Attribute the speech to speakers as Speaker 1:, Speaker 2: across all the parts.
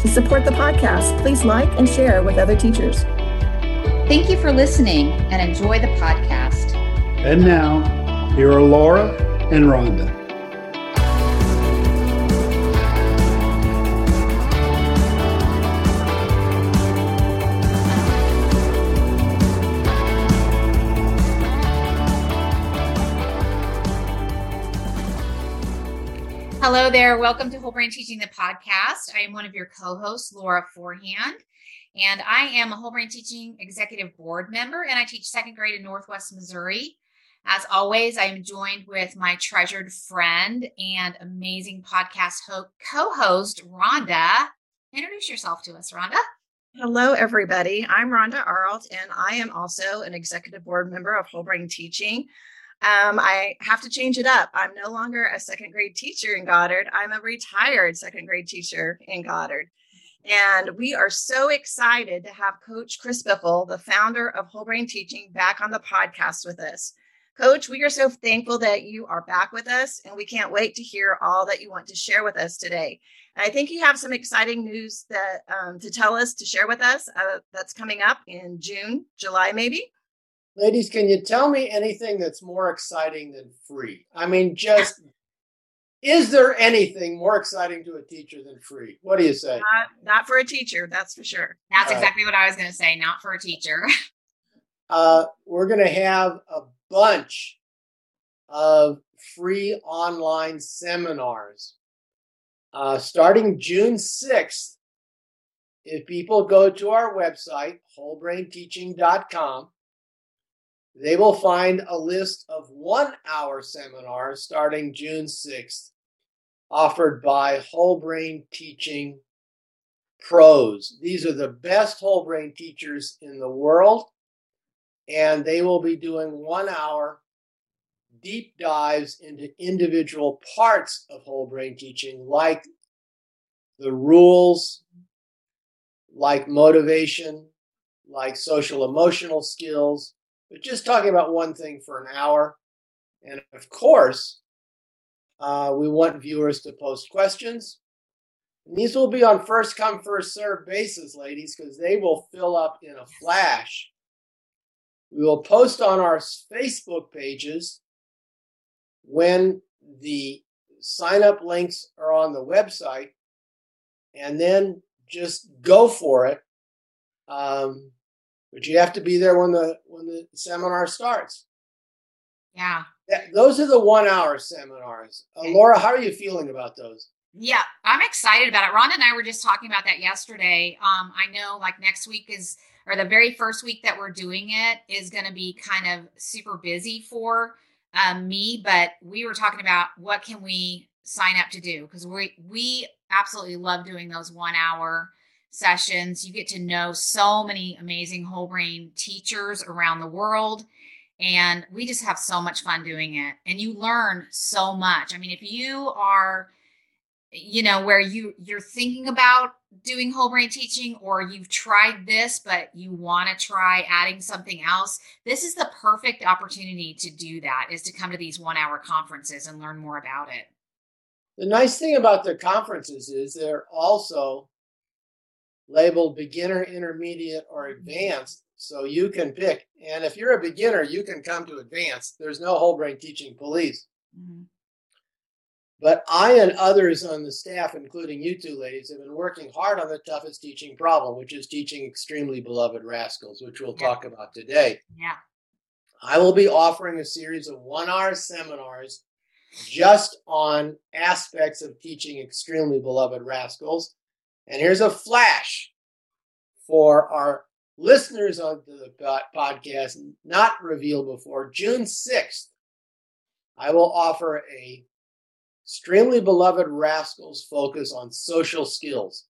Speaker 1: To support the podcast, please like and share with other teachers.
Speaker 2: Thank you for listening and enjoy the podcast.
Speaker 3: And now, here are Laura and Rhonda.
Speaker 2: Hello there. Welcome to Whole Brain Teaching the podcast. I am one of your co hosts, Laura Forehand, and I am a Whole Brain Teaching Executive Board member, and I teach second grade in Northwest Missouri. As always, I am joined with my treasured friend and amazing podcast co host, Rhonda. Introduce yourself to us, Rhonda.
Speaker 1: Hello, everybody. I'm Rhonda Arlt, and I am also an executive board member of Whole Brain Teaching. Um, I have to change it up. I'm no longer a second grade teacher in Goddard. I'm a retired second grade teacher in Goddard. And we are so excited to have Coach Chris Biffle, the founder of Whole Brain Teaching, back on the podcast with us. Coach, we are so thankful that you are back with us, and we can't wait to hear all that you want to share with us today. And I think you have some exciting news that um, to tell us to share with us uh, that's coming up in June, July, maybe.
Speaker 4: Ladies, can you tell me anything that's more exciting than free? I mean, just is there anything more exciting to a teacher than free? What do you say?
Speaker 1: Not, not for a teacher, that's for sure.
Speaker 2: That's exactly what I was going to say. Not for a teacher.
Speaker 4: Uh, we're going to have a bunch of free online seminars uh, starting June 6th. If people go to our website, wholebrainteaching.com, they will find a list of one hour seminars starting June 6th, offered by Whole Brain Teaching Pros. These are the best whole brain teachers in the world, and they will be doing one hour deep dives into individual parts of whole brain teaching, like the rules, like motivation, like social emotional skills but just talking about one thing for an hour. And of course, uh, we want viewers to post questions. And these will be on first come, first serve basis, ladies, because they will fill up in a flash. We will post on our Facebook pages when the sign up links are on the website, and then just go for it. Um, but you have to be there when the when the seminar starts.
Speaker 2: Yeah.
Speaker 4: those are the one hour seminars. Uh, Laura, how are you feeling about those?
Speaker 2: Yeah, I'm excited about it. Rhonda and I were just talking about that yesterday. Um, I know like next week is or the very first week that we're doing it is going to be kind of super busy for um, me, but we were talking about what can we sign up to do because we we absolutely love doing those one hour sessions. You get to know so many amazing whole brain teachers around the world. And we just have so much fun doing it. And you learn so much. I mean, if you are, you know, where you you're thinking about doing whole brain teaching or you've tried this but you want to try adding something else this is the perfect opportunity to do that is to come to these one hour conferences and learn more about it
Speaker 4: the nice thing about the conferences is they're also labeled beginner, intermediate, or advanced. So you can pick. And if you're a beginner, you can come to advanced. There's no whole brain teaching police. Mm-hmm. But I and others on the staff, including you two ladies, have been working hard on the toughest teaching problem, which is teaching extremely beloved rascals, which we'll yeah. talk about today.
Speaker 2: Yeah.
Speaker 4: I will be offering a series of one hour seminars just on aspects of teaching extremely beloved rascals. And here's a flash for our listeners of the podcast, not revealed before. June 6th, I will offer a extremely beloved rascals focus on social skills.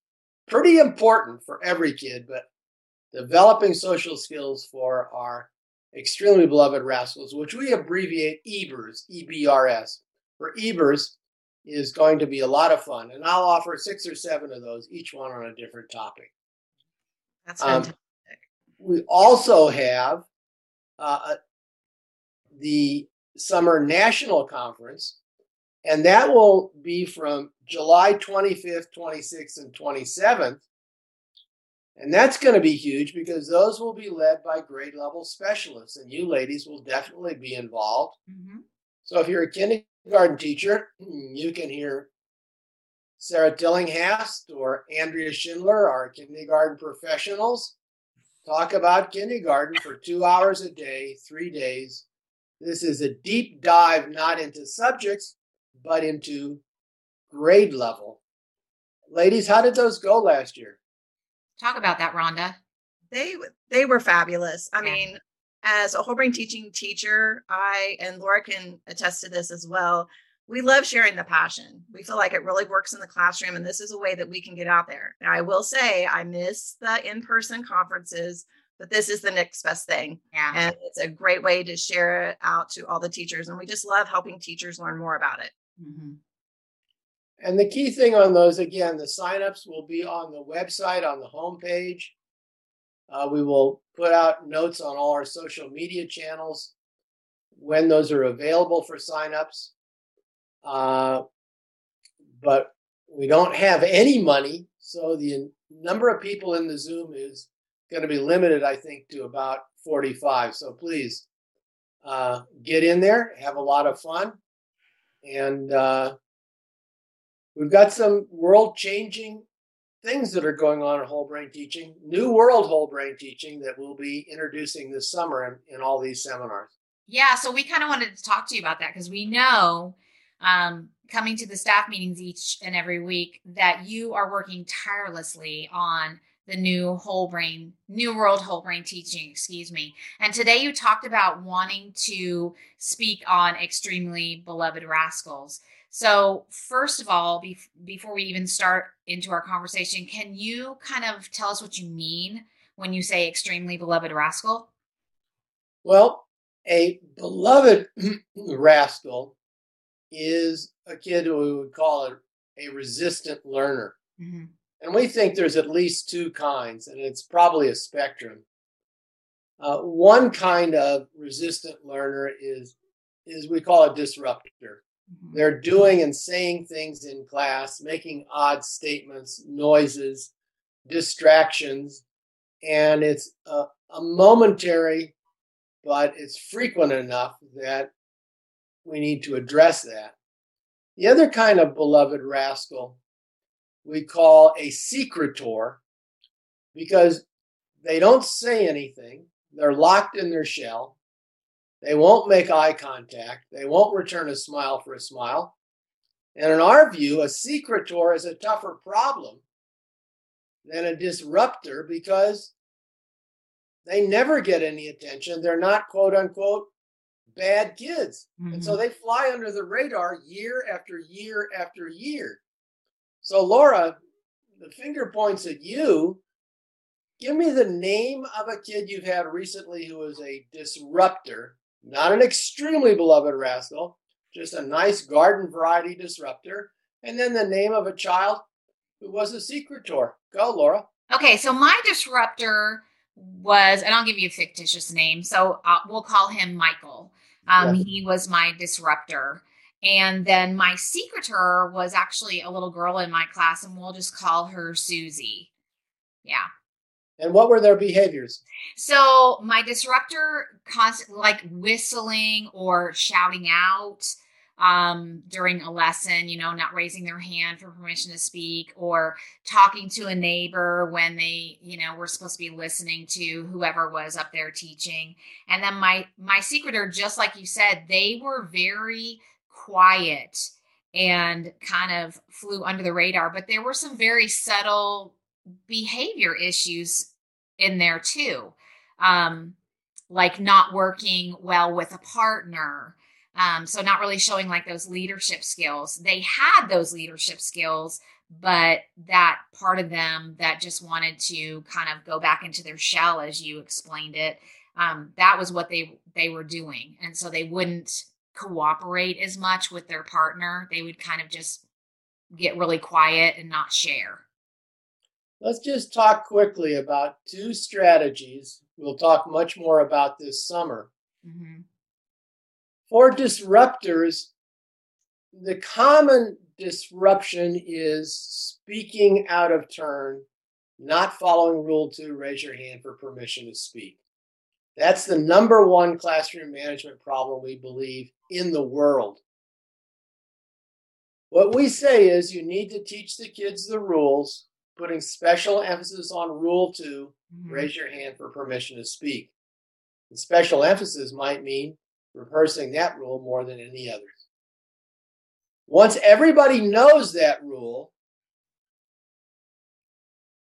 Speaker 4: pretty important for every kid, but developing social skills for our extremely beloved rascals, which we abbreviate EBERS, E B R S. For EBERS is going to be a lot of fun, and I'll offer six or seven of those, each one on a different topic.
Speaker 1: That's fantastic.
Speaker 4: Um, we also have uh, the Summer National Conference, and that will be from July 25th, 26th, and 27th. And that's going to be huge because those will be led by grade level specialists, and you ladies will definitely be involved.
Speaker 2: Mhm.
Speaker 4: So if you're a kindergarten teacher, hmm, you can hear Sarah Tillinghast or Andrea Schindler, our kindergarten professionals, talk about kindergarten for two hours a day, three days. This is a deep dive, not into subjects, but into grade level. Ladies, how did those go last year?
Speaker 2: Talk about that, Rhonda.
Speaker 1: they they were fabulous. I
Speaker 2: Yeah.
Speaker 1: mean, as a whole brain teaching teacher, I and Laura can attest to this as well. We love sharing the passion. We feel like it really works in the classroom, and this is a way that we can get out there. Now, I will say I miss the in-person conferences, but this is the next best thing,
Speaker 2: Yeah.
Speaker 1: and it's a great way to share it out to all the teachers. And we just love helping teachers learn more about it.
Speaker 2: Mhm.
Speaker 4: And the key thing on those, again, the signups will be on the website on the homepage. Uh, we will put out notes on all our social media channels when those are available for signups. Uh, but we don't have any money, so the number of people in the Zoom is going to be limited, I think, to about 45. So please uh, get in there, have a lot of fun, and uh, we've got some world changing things that are going on in whole brain teaching, new world whole brain teaching that we'll be introducing this summer in, in all these seminars.
Speaker 2: Yeah, so we kind of wanted to talk to you about that because we know um, coming to the staff meetings each and every week that you are working tirelessly on the new whole brain, new world whole brain teaching, excuse me. And today you talked about wanting to speak on extremely beloved rascals. So, first of all, bef- before we even start into our conversation, can you kind of tell us what you mean when you say extremely beloved rascal?
Speaker 4: Well, a beloved rascal is a kid who we would call a, a resistant learner.
Speaker 2: Mm-hmm.
Speaker 4: And we think there's at least two kinds, and it's probably a spectrum. Uh, one kind of resistant learner is is we call a disruptor.
Speaker 2: Mm-hmm.
Speaker 4: They're doing and saying things in class, making odd statements, noises, distractions, and it's a, a momentary, but it's frequent enough that we need to address that. The other kind of beloved rascal we call a secretor because they don't say anything. They're locked in their shell. They won't make eye contact. They won't return a smile for a smile. And in our view, a secretor is a tougher problem than a disruptor because they never get any attention. They're not quote unquote bad kids. And so mm-hmm. they fly under the radar year after year after year. So, Laura, the finger points at you. Give me the name of a kid you've had recently who was a disruptor, not an extremely beloved rascal, just a nice garden variety disruptor, and then the name of a child who was a secretor. Go, Laura.
Speaker 2: Okay, so my disruptor was, and I'll give you a fictitious name. So uh, we'll call him Michael. Um. He was my disruptor. And then my secretor was actually a little girl in my class, and we'll just call her Susie. Yeah.
Speaker 4: And what were their behaviors?
Speaker 2: So my disruptor constantly like whistling or shouting out um, during a lesson, you know, not raising their hand for permission to speak or talking to a neighbor when they, you know, were supposed to be listening to whoever was up there teaching. And then my my secretor, just like you said, they were very quiet and kind of flew under the radar, but there were some very subtle behavior issues in there too um like not working well with a partner Um, so not really showing like those leadership skills. They had those leadership skills, but that part of them that just wanted to kind of go back into their shell, as you explained it, um, that was what they they were doing, and so they wouldn't cooperate as much with their partner. They would kind of just get really quiet and not share.
Speaker 4: Let's just talk quickly about two strategies. We'll talk much more about this summer. Mm-hmm. For disruptors, the common disruption is speaking out of turn, not following rule two, raise your hand for permission to speak. That's the number one classroom management problem we believe in the world. What we say is you need to teach the kids the rules, putting special emphasis on rule 2 mm-hmm. raise your hand for permission to speak. And special emphasis might mean rehearsing that rule more than any others. Once everybody knows that rule,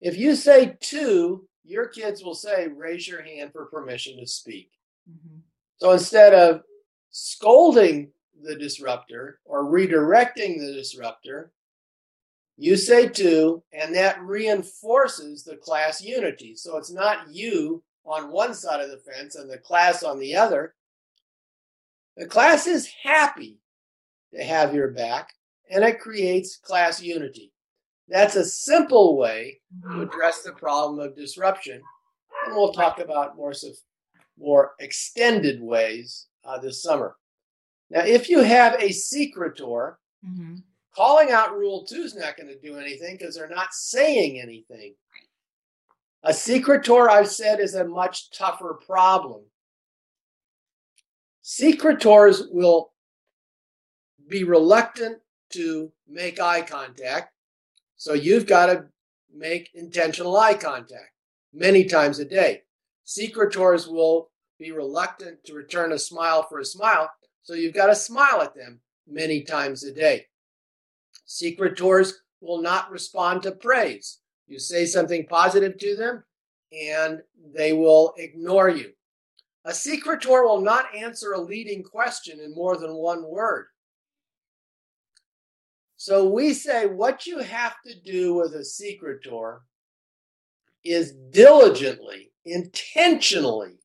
Speaker 4: if you say two, your kids will say, raise your hand for permission to speak. Mm-hmm. So instead of scolding the disruptor or redirecting the disruptor, you say two, and that reinforces the class unity. So it's not you on one side of the fence and the class on the other. The class is happy to have your back, and it creates class unity. That's a simple way to mm-hmm. address the problem of disruption, and we'll talk about more, more extended ways uh, this summer. Now, if you have a secretor, mm-hmm. Calling out Rule 2 is not going to do anything because they're not saying anything. A secretor, I've said, is a much tougher problem. Secretors will be reluctant to make eye contact. So you've got to make intentional eye contact many times a day. Secretors will be reluctant to return a smile for a smile. So you've got to smile at them many times a day. Secretors will not respond to praise. You say something positive to them and they will ignore you. A secretor will not answer a leading question in more than one word. So we say what you have to do with a secretor is diligently, intentionally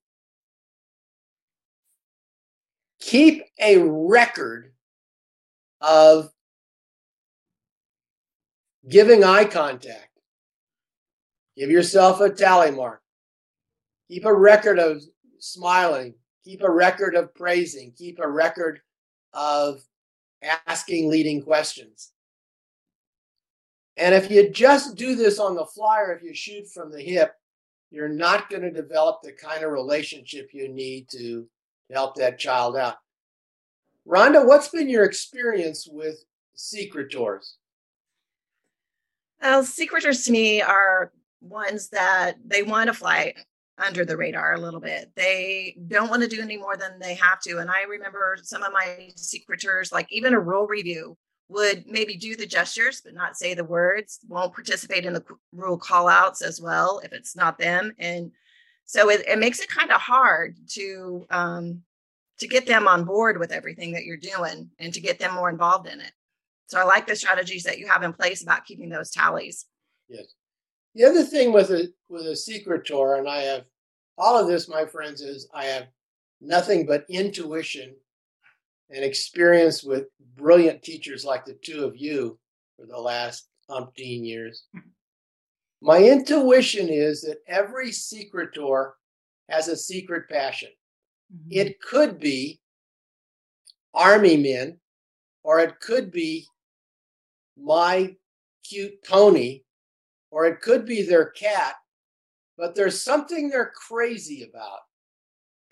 Speaker 4: keep a record of giving eye contact. Give yourself a tally mark. Keep a record of smiling. Keep a record of praising. Keep a record of asking leading questions. And if you just do this on the fly or if you shoot from the hip, you're not going to develop the kind of relationship you need to help that child out. Rhonda, what's been your experience with secretors?
Speaker 1: Well, secretors to me are ones that they want to fly under the radar a little bit. They don't want to do any more than they have to. And I remember some of my secretors, like even a rule review, would maybe do the gestures but not say the words, won't participate in the rule call outs as well if it's not them. And so it, it makes it kind of hard to um, to get them on board with everything that you're doing and to get them more involved in it. So I like the strategies that you have in place about keeping those tallies.
Speaker 4: Yes. The other thing with a with a secretor, and I have all of this, my friends, is I have nothing but intuition and experience with brilliant teachers like the two of you for the last umpteen years. My intuition is that every secretor has a secret passion. Mm-hmm. It could be army men, or it could be my cute pony or it could be their cat, but there's something they're crazy about.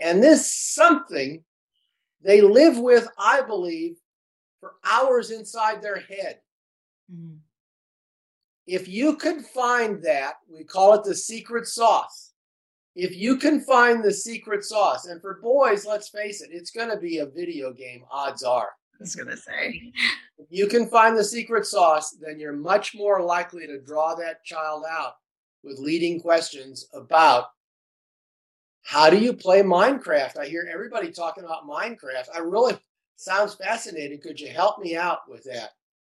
Speaker 4: And this something they live with, I believe, for hours inside their head. Mm-hmm. If you could find that, we call it the secret sauce. If you can find the secret sauce, and for boys, let's face it, it's going to be a video game, odds are.
Speaker 1: I was going to say.
Speaker 4: If you can find the secret sauce, then you're much more likely to draw that child out with leading questions about how do you play Minecraft? I hear everybody talking about Minecraft. I really sounds fascinating. Could you help me out with that?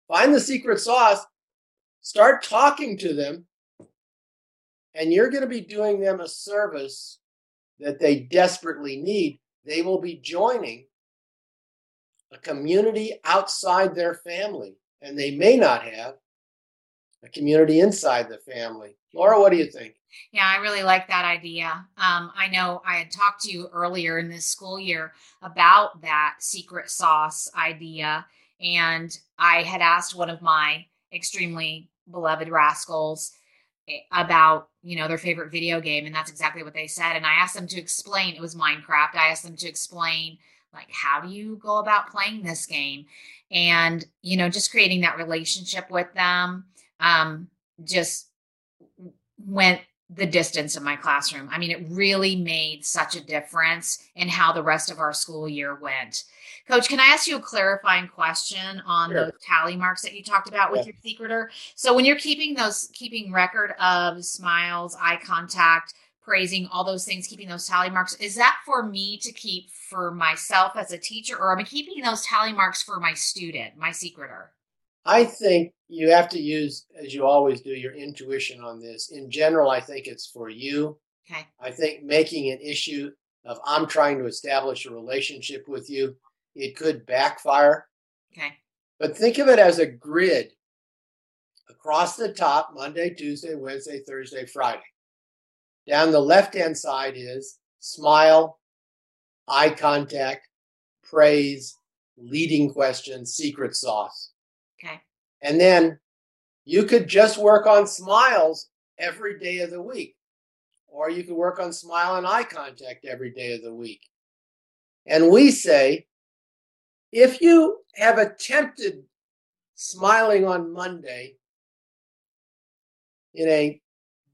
Speaker 4: Find the secret sauce, start talking to them, and you're going to be doing them a service that they desperately need. They will be joining a community outside their family, and they may not have a community inside the family. Laura, what do you think?
Speaker 2: Yeah, I really like that idea. Um, I know I had talked to you earlier in this school year about that secret sauce idea, and I had asked one of my extremely beloved rascals eh, about you know their favorite video game and that's exactly what they said and i asked them to explain it was minecraft i asked them to explain like how do you go about playing this game and you know just creating that relationship with them um just went the distance in my classroom i mean it really made such a difference in how the rest of our school year went coach can i ask you a clarifying question on sure. those tally marks that you talked about with yeah. your secretor so when you're keeping those keeping record of smiles eye contact praising all those things keeping those tally marks is that for me to keep for myself as a teacher, or am I keeping those tally marks for my student, my secretor?
Speaker 4: I think you have to use, as you always do, your intuition on this. In general, I think it's for you.
Speaker 2: Okay.
Speaker 4: I think making an issue of I'm trying to establish a relationship with you, it could backfire.
Speaker 2: Okay.
Speaker 4: But think of it as a grid across the top Monday, Tuesday, Wednesday, Thursday, Friday. Down the left hand side is smile, eye contact, praise, leading questions, secret sauce.
Speaker 2: Okay.
Speaker 4: And then you could just work on smiles every day of the week, or you could work on smile and eye contact every day of the week. And we say, if you have attempted smiling on Monday in a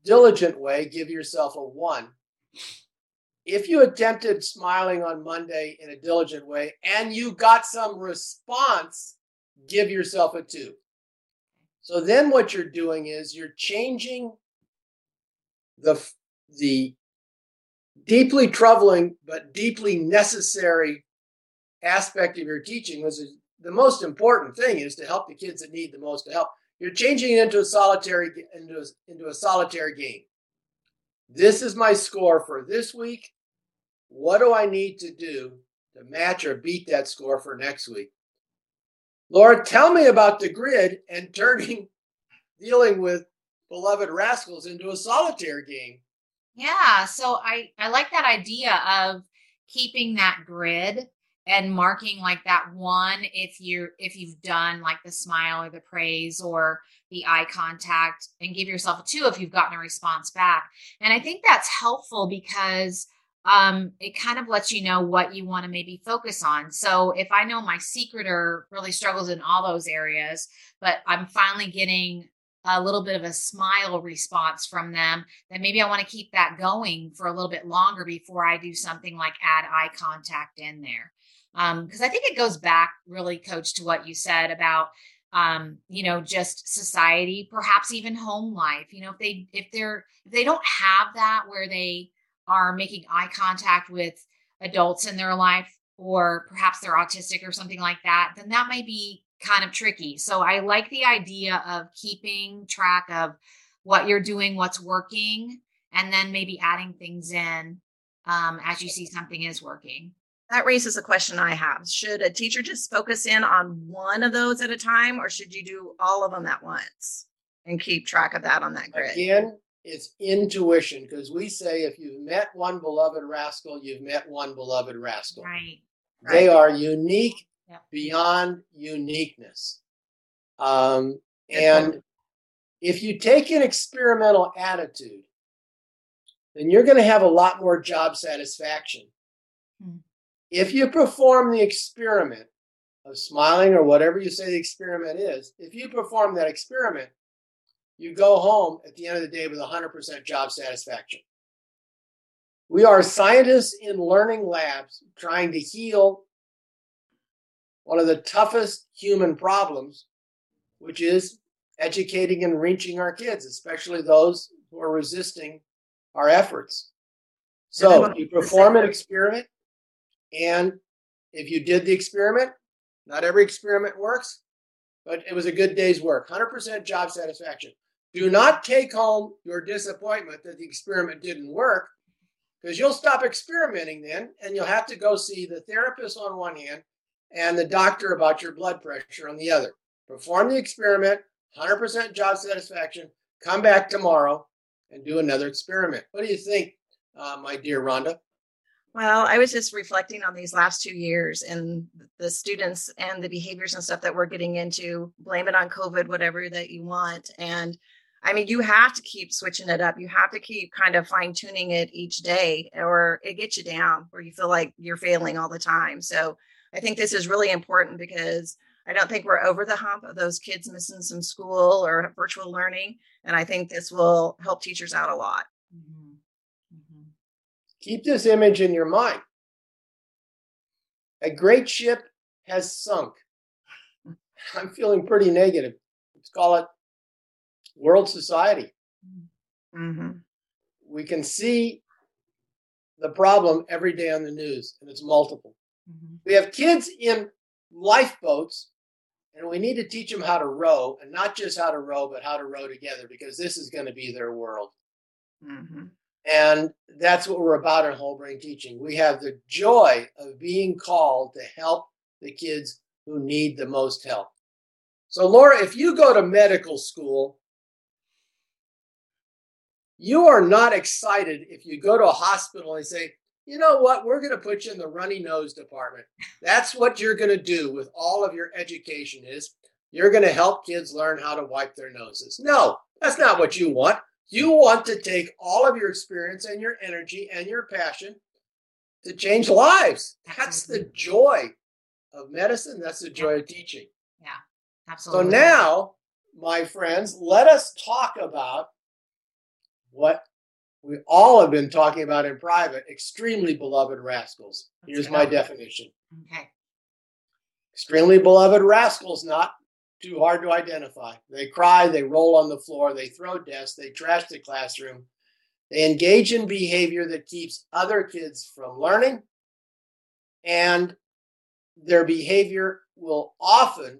Speaker 4: diligent way, give yourself a one if you attempted smiling on Monday in a diligent way and you got some response, give yourself a two. So then what you're doing is you're changing the the deeply troubling but deeply necessary aspect of your teaching was the most important thing is to help the kids that need the most help. You're changing it into a solitary into a, into a solitary game. This is my score for this week. What do I need to do to match or beat that score for next week? Laura, tell me about the grid and turning dealing with beloved rascals into a solitaire game.
Speaker 2: Yeah, so I I like that idea of keeping that grid and marking like that one if you if you've done like the smile or the praise or the eye contact and give yourself a 2 if you've gotten a response back. And I think that's helpful because um, it kind of lets you know what you want to maybe focus on. So if I know my secretor really struggles in all those areas, but I'm finally getting a little bit of a smile response from them, then maybe I want to keep that going for a little bit longer before I do something like add eye contact in there. Because um, I think it goes back really, coach, to what you said about um, you know, just society, perhaps even home life. You know, if they if they're if they don't have that where they are making eye contact with adults in their life, or perhaps they're autistic or something like that, then that might be kind of tricky. So I like the idea of keeping track of what you're doing, what's working, and then maybe adding things in um, as you see something is working.
Speaker 1: That raises a question I have. Should a teacher just focus in on one of those at a time, or should you do all of them at once and keep track of that on that grid?
Speaker 4: Again, it's intuition because we say if you've met one beloved rascal, you've met one beloved rascal.
Speaker 2: Right.
Speaker 4: They are unique beyond uniqueness. Um, and if you take an experimental attitude, then you're going to have a lot more job satisfaction. If you perform the experiment of smiling or whatever you say the experiment is, if you perform that experiment, you go home at the end of the day with 100% job satisfaction. We are scientists in learning labs trying to heal one of the toughest human problems, which is educating and reaching our kids, especially those who are resisting our efforts. So you perform an experiment and if you did the experiment. Not every experiment works, but it was a good day's work. 100% job satisfaction. Do not take home your disappointment that the experiment didn't work because you'll stop experimenting then and you'll have to go see the therapist on one hand and the doctor about your blood pressure on the other. Perform the experiment, 100% job satisfaction, come back tomorrow and do another experiment. What do you think, uh, my dear Rhonda?
Speaker 1: Well, I was just reflecting on these last two years and the students and the behaviors and stuff that we're getting into. Blame it on COVID, whatever that you want. And I mean, you have to keep switching it up. You have to keep kind of fine tuning it each day, or it gets you down where you feel like you're failing all the time. So I think this is really important because I don't think we're over the hump of those kids missing some school or virtual learning. And I think this will help teachers out a lot. Mm-hmm.
Speaker 4: Keep this image in your mind. A great ship has sunk. I'm feeling pretty negative. Let's call it world society. Mm-hmm. We can see the problem every day on the news, and it's multiple. Mm-hmm. We have kids in lifeboats and we need to teach them how to row, and not just how to row, but how to row together, because this is going to be their world. Mm-hmm. And that's what we're about in whole brain teaching. We have the joy of being called to help the kids who need the most help. So, Laura, if you go to medical school, you are not excited if you go to a hospital and say, you know what? We're going to put you in the runny nose department. That's what you're going to do with all of your education is you're going to help kids learn how to wipe their noses. No, that's not what you want. You want to take all of your experience and your energy and your passion to change lives. That's the mm-hmm. joy of medicine. That's the joy of teaching.
Speaker 2: Yeah, absolutely.
Speaker 4: So now, my friends, let us talk about what we all have been talking about in private extremely beloved rascals. Here's my definition.
Speaker 2: Okay.
Speaker 4: Extremely beloved rascals, not too hard to identify. They cry, they roll on the floor, they throw desks, they trash the classroom. They engage in behavior that keeps other kids from learning, and their behavior will often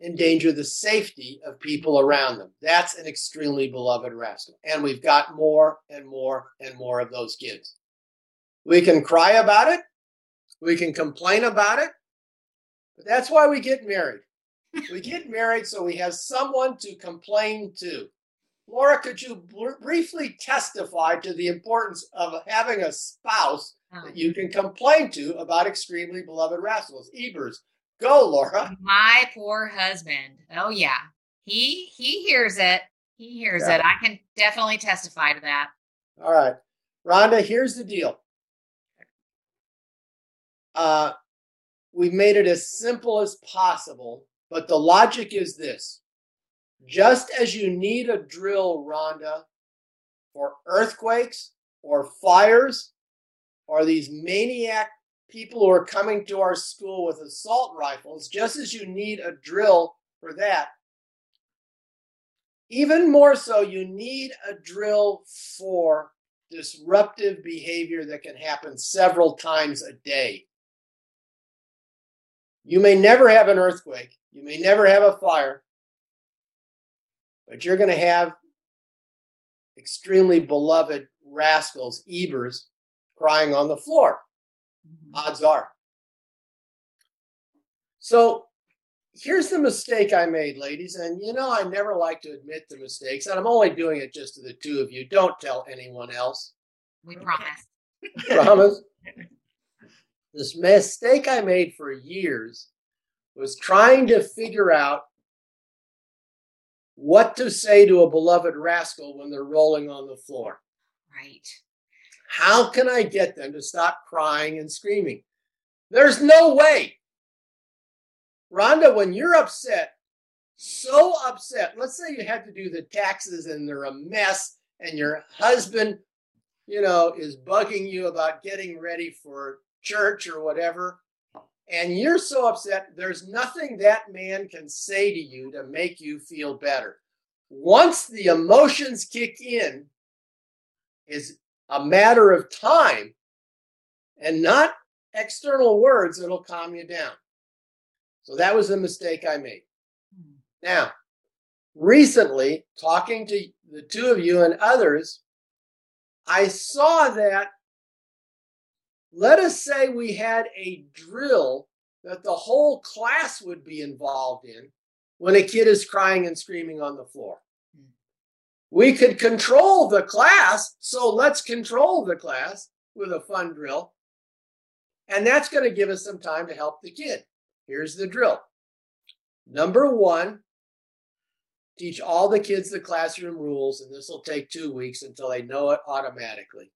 Speaker 4: endanger the safety of people around them. That's an extremely beloved rascal. And we've got more and more and more of those kids. We can cry about it, we can complain about it, but that's why we get married. We get married so we have someone to complain to. Laura, could you br- briefly testify to the importance of having a spouse that you can complain to about extremely beloved rascals? Ebers, Go, Laura.
Speaker 2: My poor husband. Oh yeah. He he hears it. He hears yeah. it. I can definitely testify to that.
Speaker 4: All right. Rhonda, here's the deal. Uh we've made it as simple as possible, but the logic is this. Just as you need a drill, Rhonda, for earthquakes or fires or these maniac people who are coming to our school with assault rifles, just as you need a drill for that, even more so, you need a drill for disruptive behavior that can happen several times a day. You may never have an earthquake, you may never have a fire, but you're going to have extremely beloved rascals, Ebers, crying on the floor. Mm-hmm. Odds are. So here's the mistake I made, ladies. And you know, I never like to admit the mistakes, and I'm only doing it just to the two of you. Don't tell anyone else.
Speaker 2: We promise.
Speaker 4: promise. This mistake I made for years was trying to figure out what to say to a beloved rascal when they're rolling on the floor.
Speaker 2: Right.
Speaker 4: How can I get them to stop crying and screaming? There's no way. Rhonda, when you're upset, so upset, let's say you had to do the taxes and they're a mess, and your husband, you know, is bugging you about getting ready for church or whatever, and you're so upset, there's nothing that man can say to you to make you feel better. Once the emotions kick in, is a matter of time and not external words that'll calm you down. So that was a mistake I made. Now, recently, talking to the two of you and others, I saw that, let us say we had a drill that the whole class would be involved in when a kid is crying and screaming on the floor. Hmm. We could control the class, so let's control the class with a fun drill. And that's going to give us some time to help the kid. Here's the drill. Number one, teach all the kids the classroom rules, and this will take two weeks until they know it automatically.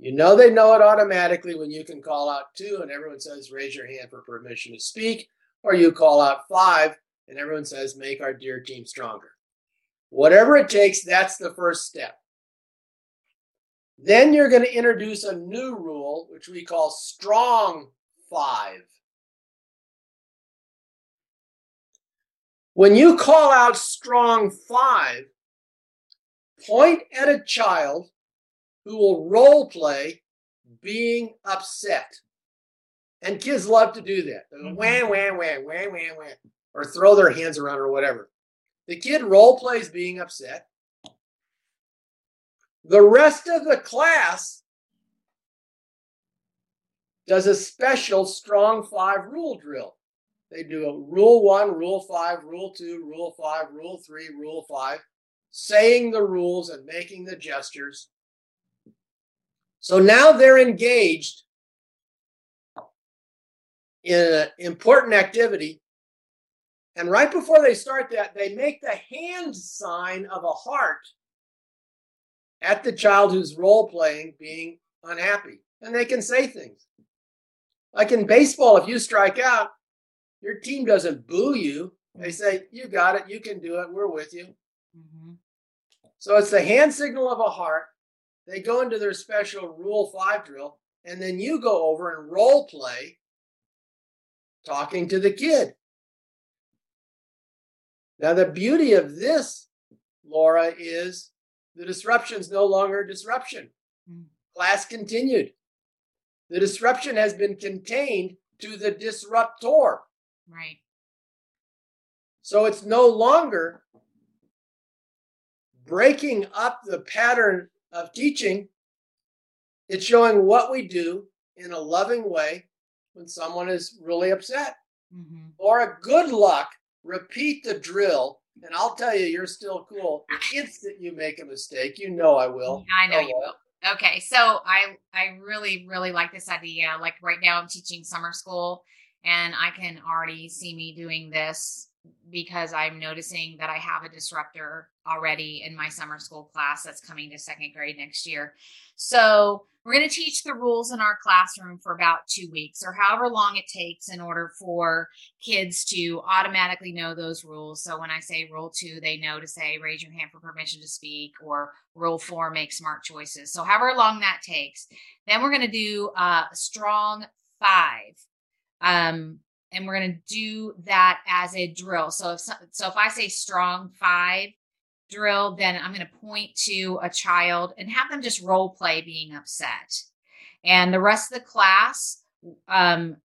Speaker 4: You know they know it automatically when you can call out two and everyone says, raise your hand for permission to speak, or you call out five and everyone says, make our dear team stronger. Whatever it takes, that's the first step. Then you're going to introduce a new rule, which we call strong five. When you call out strong five, point at a child who will role play being upset. And kids love to do that. Wham, wham, wham, wham, wham, wham, or throw their hands around or whatever. The kid role plays being upset. The rest of the class does a special strong five rule drill. They do a rule one, rule five, rule two, rule five, rule three, rule five, saying the rules and making the gestures. So now they're engaged in an important activity. And right before they start that, they make the hand sign of a heart at the child who's role playing being unhappy. And they can say things. Like in baseball, if you strike out, your team doesn't boo you. They say, You got it. You can do it. We're with you. Mm-hmm. So it's the hand signal of a heart. They go into their special Rule 5 drill, and then you go over and role play talking to the kid. Now, the beauty of this, Laura, is the disruption is no longer a disruption. Mm. Class continued. The disruption has been contained to the disruptor.
Speaker 2: Right.
Speaker 4: So it's no longer breaking up the pattern of teaching. It's showing what we do in a loving way when someone is really upset. Mm-hmm. Or a good luck, repeat the drill. And I'll tell you, you're still cool. The instant you make a mistake, you know I will.
Speaker 2: I know oh, you will. Okay, so I I really really like this idea. Like right now, I'm teaching summer school, and I can already see me doing this because I'm noticing that I have a disruptor already in my summer school class that's coming to second grade next year. So we're going to teach the rules in our classroom for about two weeks or however long it takes in order for kids to automatically know those rules. So when I say rule two, they know to say raise your hand for permission to speak or rule four, make smart choices. So however long that takes. Then we're going to do a strong five um, and we're going to do that as a drill. So if so, if I say strong five drill, then I'm going to point to a child and have them just role play being upset, and the rest of the class um,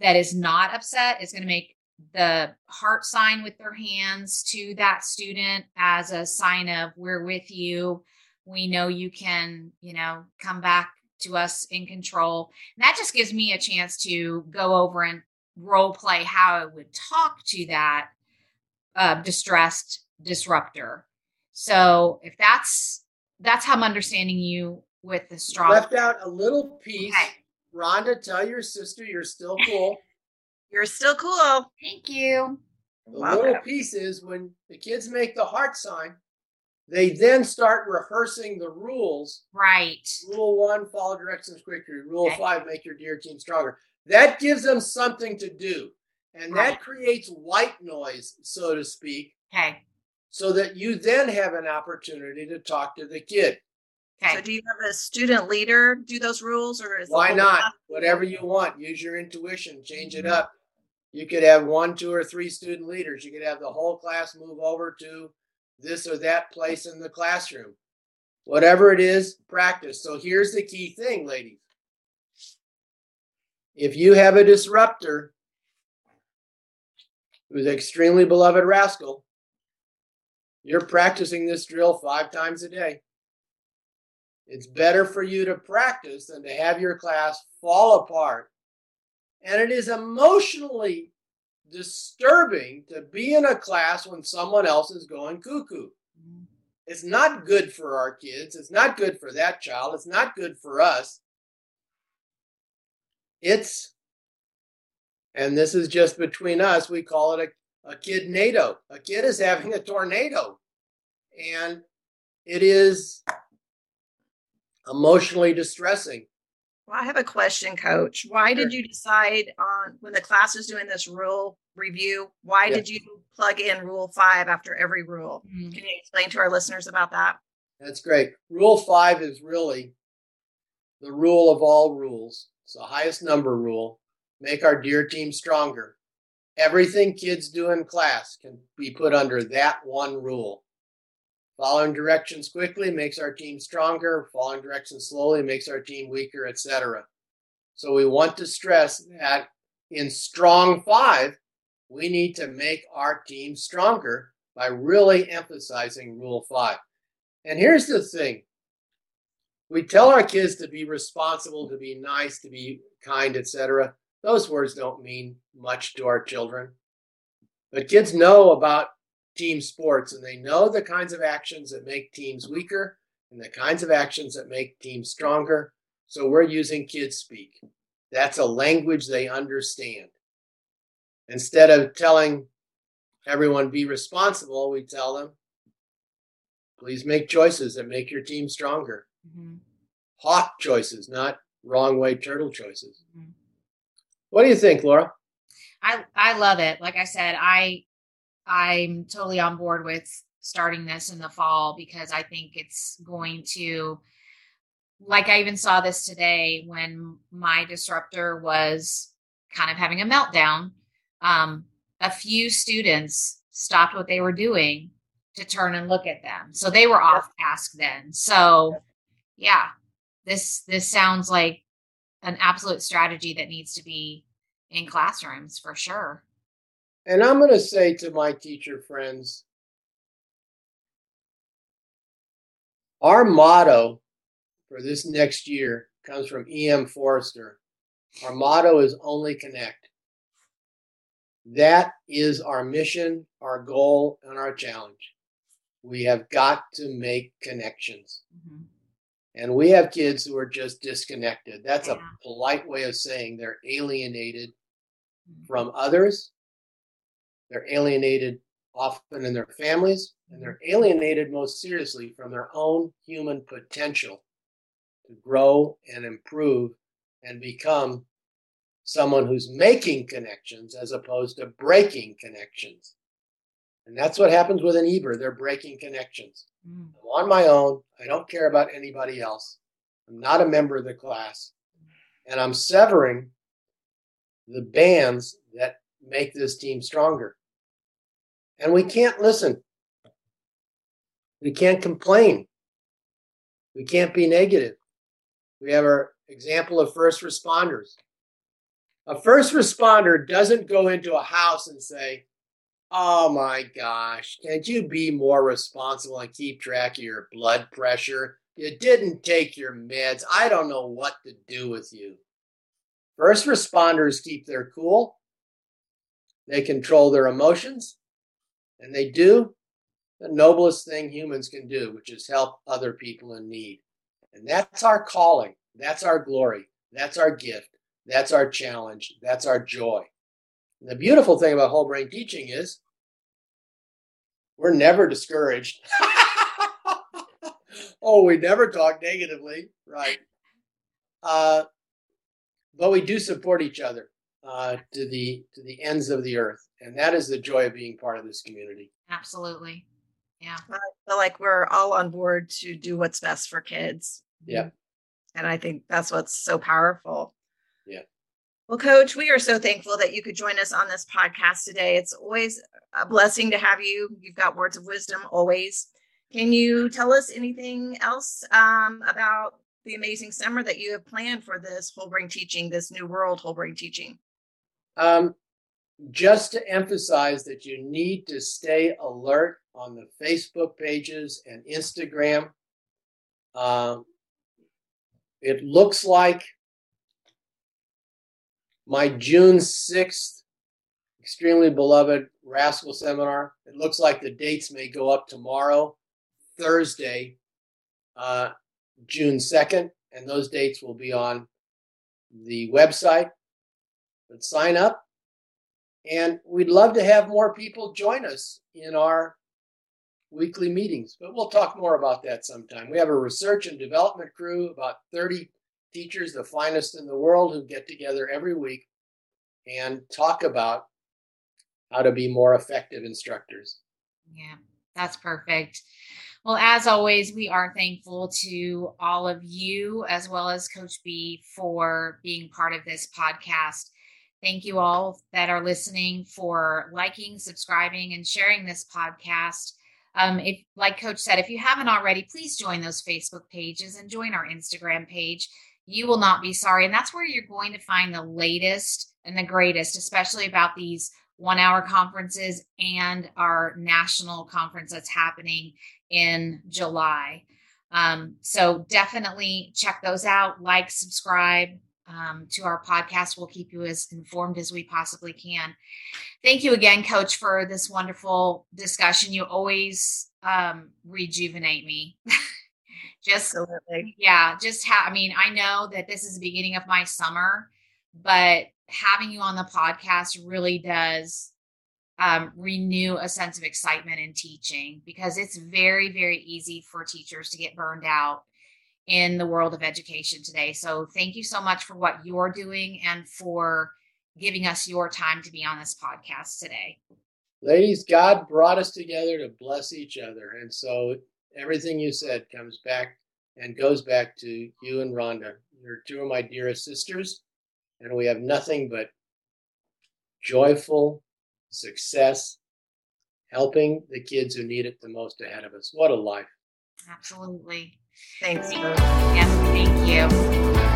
Speaker 2: that is not upset is going to make the heart sign with their hands to that student as a sign of we're with you. We know you can, you know, come back to us in control. And that just gives me a chance to go over and role play how I would talk to that uh, distressed disruptor. So if that's that's how I'm understanding you with the strong.
Speaker 4: Left out a little piece. Okay. Rhonda, tell your sister you're still cool.
Speaker 1: you're still cool.
Speaker 2: Thank you.
Speaker 4: The Welcome. little piece is when the kids make the heart sign, they then start rehearsing the rules.
Speaker 2: Right.
Speaker 4: Rule one, follow directions quickly. Rule okay. five, make your dear team stronger. That gives them something to do. And right. that creates white noise, so to speak.
Speaker 2: Okay.
Speaker 4: So that you then have an opportunity to talk to the kid.
Speaker 1: Okay. So do you have a student leader do those rules or is
Speaker 4: why not? Whatever you want. Use your intuition, change mm-hmm. it up. You could have one, two, or three student leaders. You could have the whole class move over to this or that place in the classroom. Whatever it is, practice. So here's the key thing, ladies. if you have a disruptor who's an extremely beloved rascal, you're practicing this drill five times a day. It's better for you to practice than to have your class fall apart. And it is emotionally disturbing to be in a class when someone else is going cuckoo. It's not good for our kids. It's not good for that child. It's not good for us. It's, and this is just between us, we call it a, a kid NATO. A kid is having a tornado. And it is emotionally distressing.
Speaker 1: Well, I have a question, coach. Why did you decide on when the class was doing this rule review? Why yeah. did you plug in rule five after every rule? Mm-hmm. Can you explain to our listeners about that?
Speaker 4: That's great. Rule five is really the rule of all rules. It's the highest number rule. Make our dear team stronger. Everything kids do in class can be put under that one rule. Following directions quickly makes our team stronger. Following directions slowly makes our team weaker, etc. So we want to stress that in strong five, we need to make our team stronger by really emphasizing rule five. And here's the thing. We tell our kids to be responsible, to be nice, to be kind, etc. Those words don't mean much to our children. But kids know about team sports and they know the kinds of actions that make teams weaker and the kinds of actions that make teams stronger. So we're using kids speak. That's a language they understand. Instead of telling everyone be responsible, we tell them, please make choices that make your team stronger. Mm-hmm. Hawk choices, not wrong way turtle choices. Mm-hmm. What do you think, Laura?
Speaker 2: I I love it. Like I said, I I'm totally on board with starting this in the fall because I think it's going to like I even saw this today when my disruptor was kind of having a meltdown. Um, a few students stopped what they were doing to turn and look at them. So they were off task then. So yeah, this this sounds like an absolute strategy that needs to be in classrooms for sure.
Speaker 4: And I'm going to say to my teacher friends our motto for this next year comes from E.M. Forster. Our motto is only connect. That is our mission, our goal, and our challenge. We have got to make connections. Mm-hmm. And we have kids who are just disconnected. That's yeah. a polite way of saying they're alienated mm-hmm. from others they're alienated often in their families, and they're alienated most seriously from their own human potential to grow and improve and become someone who's making connections as opposed to breaking connections. And that's what happens with an Eber. They're breaking connections. Mm. I'm on my own. I don't care about anybody else. I'm not a member of the class. And I'm severing the bands that make this team stronger. And we can't listen. We can't complain. We can't be negative. We have our example of first responders. A first responder doesn't go into a house and say, Oh my gosh, can't you be more responsible and keep track of your blood pressure? You didn't take your meds. I don't know what to do with you. First responders keep their cool, they control their emotions, and they do the noblest thing humans can do, which is help other people in need. And that's our calling. That's our glory. That's our gift. That's our challenge. That's our joy. And the beautiful thing about whole brain teaching is we're never discouraged. oh, we never talk negatively, right? Uh, but we do support each other uh, to the to the ends of the earth, and that is the joy of being part of this community.
Speaker 2: Absolutely, yeah. I
Speaker 1: feel like we're all on board to do what's best for kids.
Speaker 4: Yeah,
Speaker 1: and I think that's what's so powerful. Well, Coach, we are so thankful that you could join us on this podcast today. It's always a blessing to have you. You've got words of wisdom always. Can you tell us anything else um, about the amazing summer that you have planned for this whole brain teaching, this new world whole brain teaching?
Speaker 4: Um, just to emphasize that you need to stay alert on the Facebook pages and Instagram. Um, it looks like my June 6th extremely beloved Rascal seminar. It looks like the dates may go up tomorrow, Thursday, uh, June 2nd, and those dates will be on the website. But sign up, and we'd love to have more people join us in our weekly meetings. But we'll talk more about that sometime. We have a research and development crew, about 30 teachers, the finest in the world, who get together every week and talk about how to be more effective instructors.
Speaker 2: Yeah, that's perfect. Well, as always, we are thankful to all of you as well as Coach B for being part of this podcast. Thank you all that are listening for liking, subscribing, and sharing this podcast. Um, if, like Coach said, if you haven't already, please join those Facebook pages and join our Instagram page. You will not be sorry. And that's where you're going to find the latest and the greatest, especially about these one hour conferences and our national conference that's happening in July. Um, so definitely check those out, like, subscribe um, to our podcast. We'll keep you as informed as we possibly can. Thank you again, Coach, for this wonderful discussion. You always um, rejuvenate me. just Absolutely. yeah, just have. I mean, I know that this is the beginning of my summer, but having you on the podcast really does um, renew a sense of excitement in teaching because it's very, very easy for teachers to get burned out in the world of education today. So, thank you so much for what you're doing and for giving us your time to be on this podcast today.
Speaker 4: Ladies, God brought us together to bless each other. And so, everything you said comes back and goes back to you and Rhonda. You're two of my dearest sisters and we have nothing but joyful success, helping the kids who need it the most ahead of us. What a life.
Speaker 2: Absolutely.
Speaker 1: Thanks.
Speaker 2: Yes, thank you.